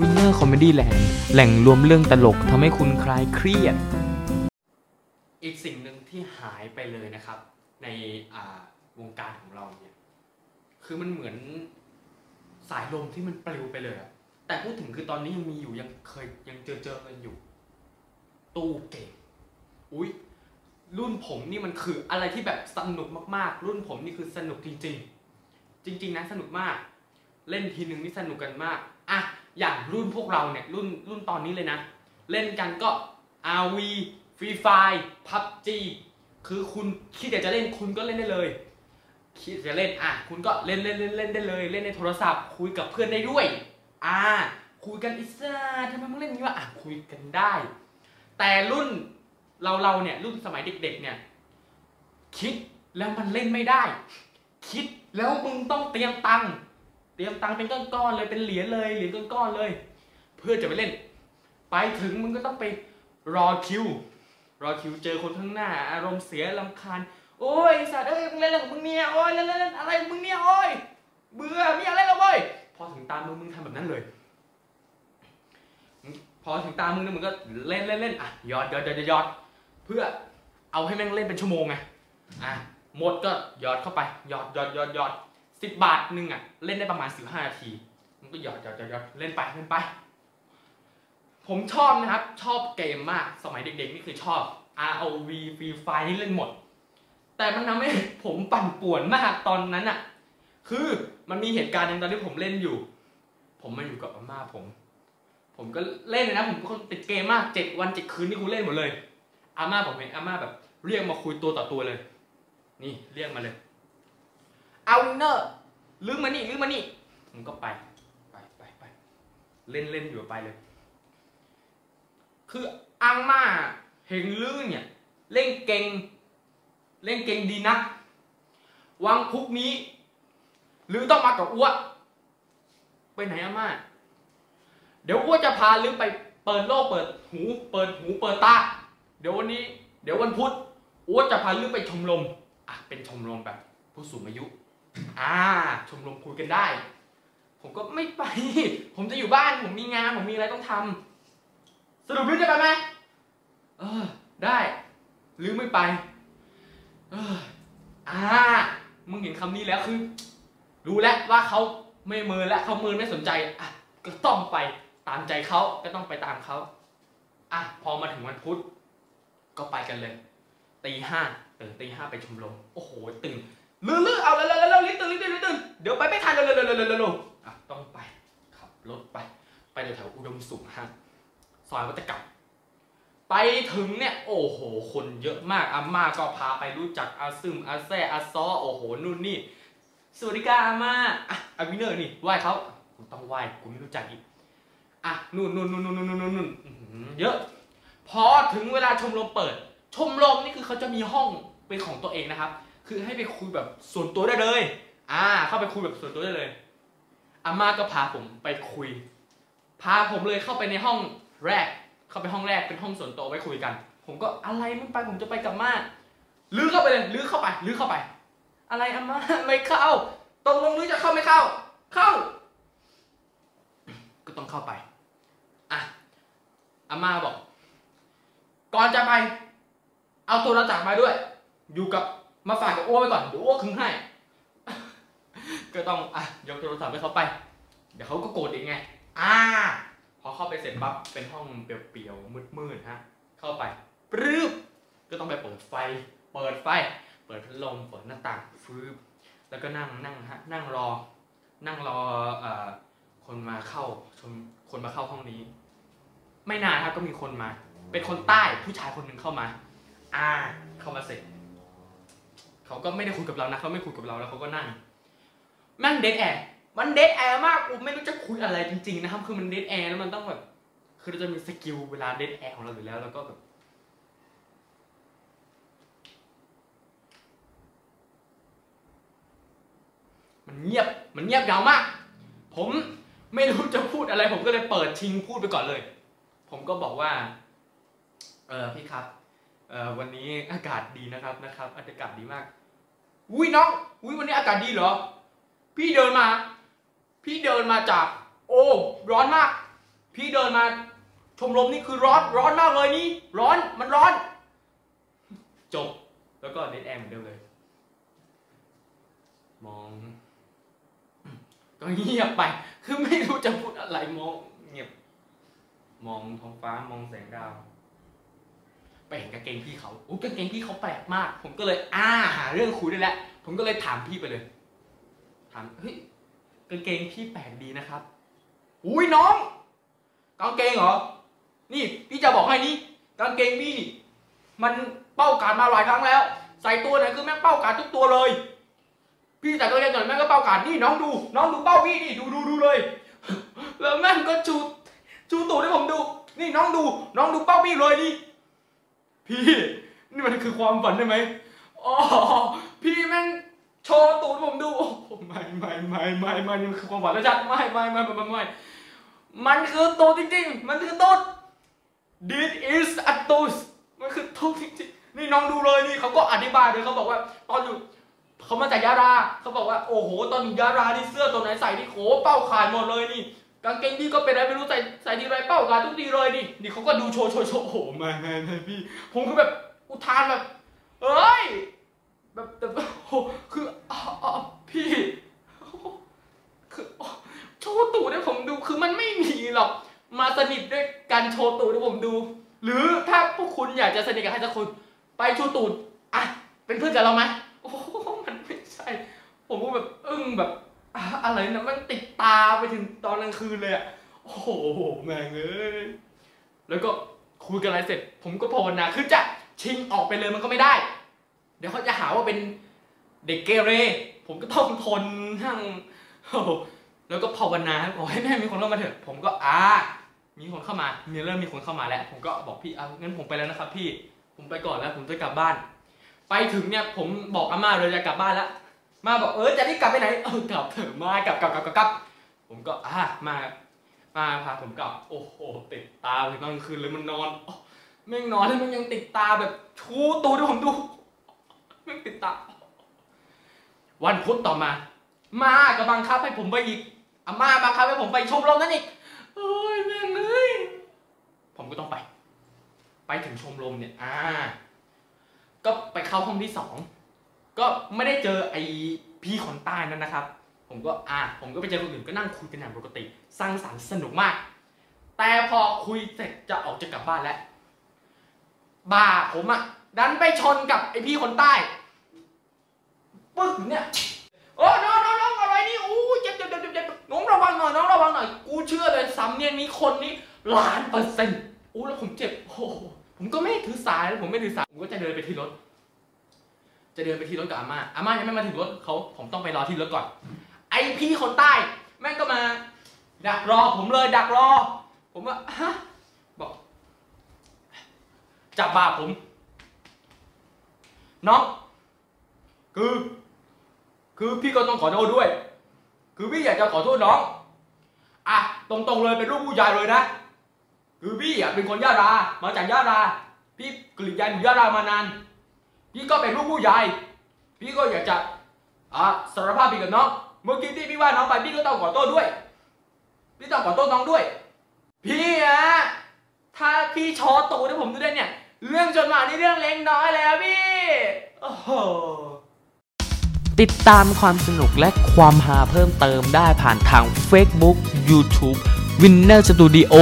Winner Comedy Land แหล่งรวมเรื่องตลกทำให้คุณคลายเครียด อีกสิ่งหนึ่งที่หายไปเลยนะครับ ในอ่าวงการของเราเนี่ย คือมันเหมือนสายลมที่มันปลิวไปเลยอะแต่พูดถึงคือตอนนี้ยังมีอยู่ยังเคยยังเจอเจอกันอยู่ ตู้เกมอุ้ยรุ่นผมนี่มันคืออะไรที่แบบสนุกมากๆ รุ่นผมนี่คือสนุกจริง ๆ จริง ๆนะสนุกมาก เล่นทีหนึ่งนี่สนุกกันมาก อย่างรุ่นพวกเราเนี่ยรุ่นรุ่นตอนนี้เลยนะ เล่นกันก็ RV Free Fire PUBG คือคุณคิดอยากจะเล่นคุณก็เล่นได้เลย คิดจะเล่นอะคุณก็เล่นเล่นเล่นเล่นได้เลย เล่นในโทรศัพท์ คุยกับเพื่อนได้ด้วย อ่า คุยกันอิสระทำไมมึงเล่นอย่างนี้วะอะคุยกันได้ แต่รุ่นเราเราเนี่ยรุ่นสมัยเด็ก ๆ เนี่ย คิดแล้วมันเล่นไม่ได้ คิดแล้วมึงต้องเตรียมตังค์ เตรียมตังค์เป็นก้อนๆเลยเป็นเหรียญเลยเหรียญก้อนๆเลย เพื่อจะไปเล่น ไปถึงมึงก็ต้องไปรอคิว รอคิวเจอคนข้างหน้า อารมณ์เสียลำคาญโอ้ยสัตว์เอ้ยมึงเล่นอะไรของมึงเนี่ยโอ้ยเล่นเล่นอะไรมึงเนี่ยโอ้ยเบื่อไม่อยากเล่นแล้วเว้ยพอถึงตามึงมึงทำแบบนั้นเลยพอถึงตามึงเนี่ยมึงก็เล่นเล่นเล่นอะยอดยอดยอดยอดเพื่อเอาให้แม่งเล่นเป็นชั่วโมงไงอะหมดก็ยอดเข้าไปยอดยอดยอดยอด สิบบาทหนึ่งอะ เล่นได้ประมาณสิบห้านาทีมึงก็หยอดหยอดหยอดหยอดเล่นไปเล่นไป ผมชอบนะครับ ชอบเกมมากสมัยเด็กๆ นี่คือชอบ ROV Free Fire นี่เล่นหมด แต่มันทำให้ผมปั่นป่วนมากตอนนั้นอะคือมันมีเหตุการณ์หนึ่งตอนที่ผมเล่นอยู่ ผมมาอยู่กับอาม่าผม ผมก็เล่นนะ ผมเป็นคนติดเกมมากเจ็ดวันเจ็ดคืนนี่กูเล่นหมดเลยอาม่าผมเห็นอาม่าแบบ เรียกมาคุยตัวต่อตัวเลย นี่เรียกมาเลย เอาเนอร์ลืมมานี่ลืมมานี่ผมก็ไปไปไปไปเล่นเล่นอยู่ไปเลย คืออาม่าเห็นลื่นเนี่ย เล่นเก่ง เล่นเก่งดีนะวังพุกนี้หรือต้องมากับอ้วไปไหนอาม่าเดี๋ยวอ้วจะพาลือไปเปิดโลกเปิดหู เปิดหูเปิดตาเดี๋ยววันนี้ เดี๋ยววันพุธอ้วจะพาลือไปชมรมอะเป็นชมรมแบบผู้สูงอายุ อ่าชมรมคุยกันได้ ผมก็ไม่ไป ผมจะอยู่บ้าน ผมมีงาน ผมมีอะไรต้องทำสรุปลือจะไปไหมเออ ได้ลือไม่ไป เอออ่า มึงเห็นคำนี้แล้วคือ รู้แล้วว่าเขาไม่เมินแล้วเขาเมินไม่สนใจอะก็ต้องไปตามใจเขาก็ต้องไปตามเขาอะพอมาถึงวันพุธก็ไปกันเลยตีห้าตื่นตีห้าไปชมรมโอ้โห ตื่น ลือลือเอาเร็วเร็วเร็วรีบตื่นรีบตื่นรีบตื่นเดี๋ยวไปไม่ทันเร็วเร็วเร็วเร็วเร็วเร็วอะต้องไปขับรถไป ไปแถวอุดมสุขฮะซอยวัตกรรมไปถึงเนี่ยโอ้โห คนเยอะมากอาม่าก็พาไปรู้จักอาซึมอาแซ่อาซอโอ้โหนู่นนี่สวัสดีค่ะอาม่าอะอาวินเนอร์นี่ไหว้เขากูต้องไหว้กูไม่รู้จักอีกอะนู่นนู่นนู่นนู่นนู่นนู่นเยอะ พอถึงเวลาชมรมเปิด ชมรมนี่คือเขาจะมีห้องเป็นของตัวเองนะครับ คือให้ไปคุยแบบส่วนตัวได้เลย อ่า เข้าไปคุยแบบส่วนตัวได้เลย อาม่าก็พาผมไปคุย พาผมเลยเข้าไปในห้องแรก เข้าไปห้องแรกเป็นห้องส่วนตัวไว้คุยกัน ผมก็อะไรไม่ไปผมจะไปกับม่าลื้อเข้าไปเลยลื้อเข้าไปลื้อเข้าไป อะไรอาม่าไม่เข้าตกลงลื้อจะเข้าไม่เข้า เข้า ก็ต้องเข้าไปอะอาม่าบอก ก่อนจะไป เอาโทรศัพท์มาด้วย อยู่กับ มาฝากกับอ้วไว้ก่อนเดี๋ยวอ้วคืนให้ ก็ต้องอะยกโทรศัพท์ให้เขาไป เดี๋ยวเขาก็โกรธเองไง อ่า พอเข้าไปเสร็จปั๊บเป็นห้องเปลี่ยวๆมืดๆฮะ เข้าไปปรึบก็ต้องไปเปิดไฟ เปิดไฟ เปิดพัดลมเปิดหน้าต่างฟืบแล้วก็นั่งนั่งฮะนั่งรอ นั่งรอเอ่อคนมาเข้าชมคนมาเข้าห้องนี้ ไม่นานครับก็มีคนมา เป็นคนใต้ผู้ชายคนหนึ่งเข้ามา อ่า เข้ามาเสร็จ เขาก็ไม่ได้คุยกับเรานะเขาไม่คุยกับเราแล้วเขาก็นั่งแม่ง dead air มัน dead air มากผมไม่รู้จะคุยอะไรจริงๆนะครับ คือมัน dead air แล้วมันต้องแบบคือเราจะมี skill เวลา dead air ของเราอยู่แล้ว แล้วก็แบบมันเงียบมันเงียบยาวมาก ผมไม่รู้จะพูดอะไร ผมก็เลยเปิดชิงพูดไปก่อนเลย ผมก็บอกว่า เออพี่ครับ เออวันนี้อากาศดีนะครับนะครับ อากาศดีมาก อุ้ยน้องอุ้ยวันนี้อากาศดีเหรอ พี่เดินมา พี่เดินมาจาก โอ้ ร้อนมาก พี่เดินมา ชมรมนี่คือร้อน ร้อนมากเลยนี่ ร้อน มันร้อน จบ แล้วก็เดนแอมเหมือนเดิมเลย มอง ก็เงียบไป คือไม่รู้จะพูดอะไร มอง เงียบ มองท้องฟ้า มองแสงดาว ไปเห็นกางเกงพี่เขาโอ้กางเกงพี่เขาแปลกมาก ผมก็เลยอ่าหาเรื่องคุยได้แล้วผมก็เลยถามพี่ไปเลย ถามเฮ้ยกางเกงพี่แปลกดีนะครับ อุ้ยน้อง กางเกงเหรอ นี่พี่จะบอกให้นี่กางเกงพี่นี่ มันเป้ากาดมาหลายครั้งแล้ว ใส่ตัวไหนคือแม่งเป้ากาดทุกตัวเลย พี่ใส่กางเกงตัวไหนแม่งก็เป้ากาดนี่น้องดู น้องดูเป้าพี่นี่ดูดูดูเลย แล้วแม่งก็ชูชูตูดให้ผมดู นี่น้องดู น้องดูเป้าพี่เลยนี่ พี่นี่มันคือความฝันใช่ไหมอ๋อพี่แม่งโชว์ตูดให้ผมดูโอ้ไม่ไม่ไม่ไม่ไม่นี่มันคือความฝันแล้วจัดไม่ไม่ไม่ไม่ไม่มันคือตูดจริงๆ มันคือตูด this is a ตูดมันคือตูดจริงๆ นี่น้องดูเลยนี่เขาก็อธิบายเลยเขาบอกว่าตอนอยู่เขามาจากยาราเขาบอกว่าโอ้โหตอนอยู่ยารานี่เสื้อตัวไหนใส่นี่โหเป้าขาดหมดเลยนี่ กางเกงพี่ก็เป็นอะไรไม่รู้ใส่ใส่ทีไรเป้าขาดทุกทีเลยนี่นี่เขาก็ดูโชว์โชว์โชว์โอ้โหไม่ไม่ไม่พี่ผมคือแบบอุทานแบบเอ้ยแบบแบบโอ้โหคืออ๋ออ๋อพี่คืออ๋อโชว์ตูดให้ผมดูคือมันไม่มีหรอกมาสนิทด้วยการโชว์ตูดให้ผมดู หรือถ้าพวกคุณอยากจะสนิทกับใครสักคนไปโชว์ตูดอะเป็นเพื่อนกับเราไหมโอ้โหมันไม่ใช่ ผมก็แบบอึ้งแบบ อะไรนะมันติดตาไปถึงตอนกลางคืนเลยอะโอ้โหแม่งเอ้ยแล้วก็คุยกันอะไรเสร็จ ผมก็ภาวนาคือจะชิงออกไปเลยมันก็ไม่ได้ เดี๋ยวเขาจะหาว่าเป็นเด็กเกเร ผมก็ต้องทนทั้งแล้วก็ภาวนาขอให้แม่มีคนเข้ามาเถอะ ผมก็อ่ามีคนเข้ามามีเริ่มมีคนเข้ามาแล้ว ผมก็บอกพี่เอางั้นผมไปแล้วนะครับ พี่ ผมไปก่อนแล้ว ผมจะกลับบ้าน ไปถึงเนี่ยผมบอกอาม่าเลยจะกลับบ้านแล้ว มาบอกเออจะรีบกลับไปไหนเออกลับเถอะมากลับกลับกลับกลับผมก็อ่ามา มาพาผมกลับโอ้โหติดตาถึงตอนกลางคืนเลยมันนอนอ๋อแม่งนอนแล้วมันยังติดตาแบบชูตูดให้ผมดูแม่งติดตา วันพุธต่อมา มาก็บังคับให้ผมไปอีกอาม่าบังคับให้ผมไปชมรมนั้นอีกเอ้ยแม่งเอ้ยผมก็ต้องไป ไปถึงชมรมเนี่ย อ่า ก็ไปเข้าห้องที่สอง ก็ไม่ได้เจอไอ้พี่คนใต้นั่นนะครับ ผมก็อะผมก็ไปเจอคนอื่นก็นั่งคุยกันอย่างปกติ สร้างสรรค์สนุกมาก แต่พอคุยเสร็จจะออกจะกลับบ้านแล้วบ่าผมอะดันไปชนกับไอ้พี่คนใต้ปึ๊กเนี่ยโอ้น้องน้องน้องอะไรนี่อู้เจ็บเจ็บเจ็บเจ็บน้องระวังหน่อยน้องระวังหน่อยกูเชื่อเลยสำเนียงนี้คนนี้ล้านเปอร์เซ็นต์อู้แล้วผมเจ็บโอ้ผมก็ไม่ถือสายผมไม่ถือสายผมก็จะเดินไปที่รถ จะเดินไปที่รถกับอาม่าอาม่ายังไม่มาถึงรถเขาผมต้องไปรอที่รถก่อน ไอพี่คนใต้แม่งก็มา ดักรอผมเลยดักรอ ผมว่าฮะบอก จับบ่าผม น้อง คือ คือพี่ก็ต้องขอโทษด้วย คือพี่อยากจะขอโทษน้องอะตรงๆเลยเป็นลูกผู้ชายเลยนะ คือพี่อะเป็นคนยะรามาจากยะราพี่กรีดยาอยู่ยะรามานาน พี่ก็เป็นลูกผู้ใหญ่พี่ก็อยากจะอะสารภาพผิดกับน้องเมื่อกี้ที่พี่ว่าน้องไปพี่ก็ต้องขอโทษด้วย พี่ต้องขอโทษน้องด้วย พี่อะถ้าพี่ชอตูให้ผมดูได้เนี่ย เรื่องจดหมายนี่เรื่องเล็กน้อยแล้วพี่โอ้โหติดตามความสนุกและความฮาเพิ่มเติมได้ผ่านทาง Facebook YouTube Winner Studio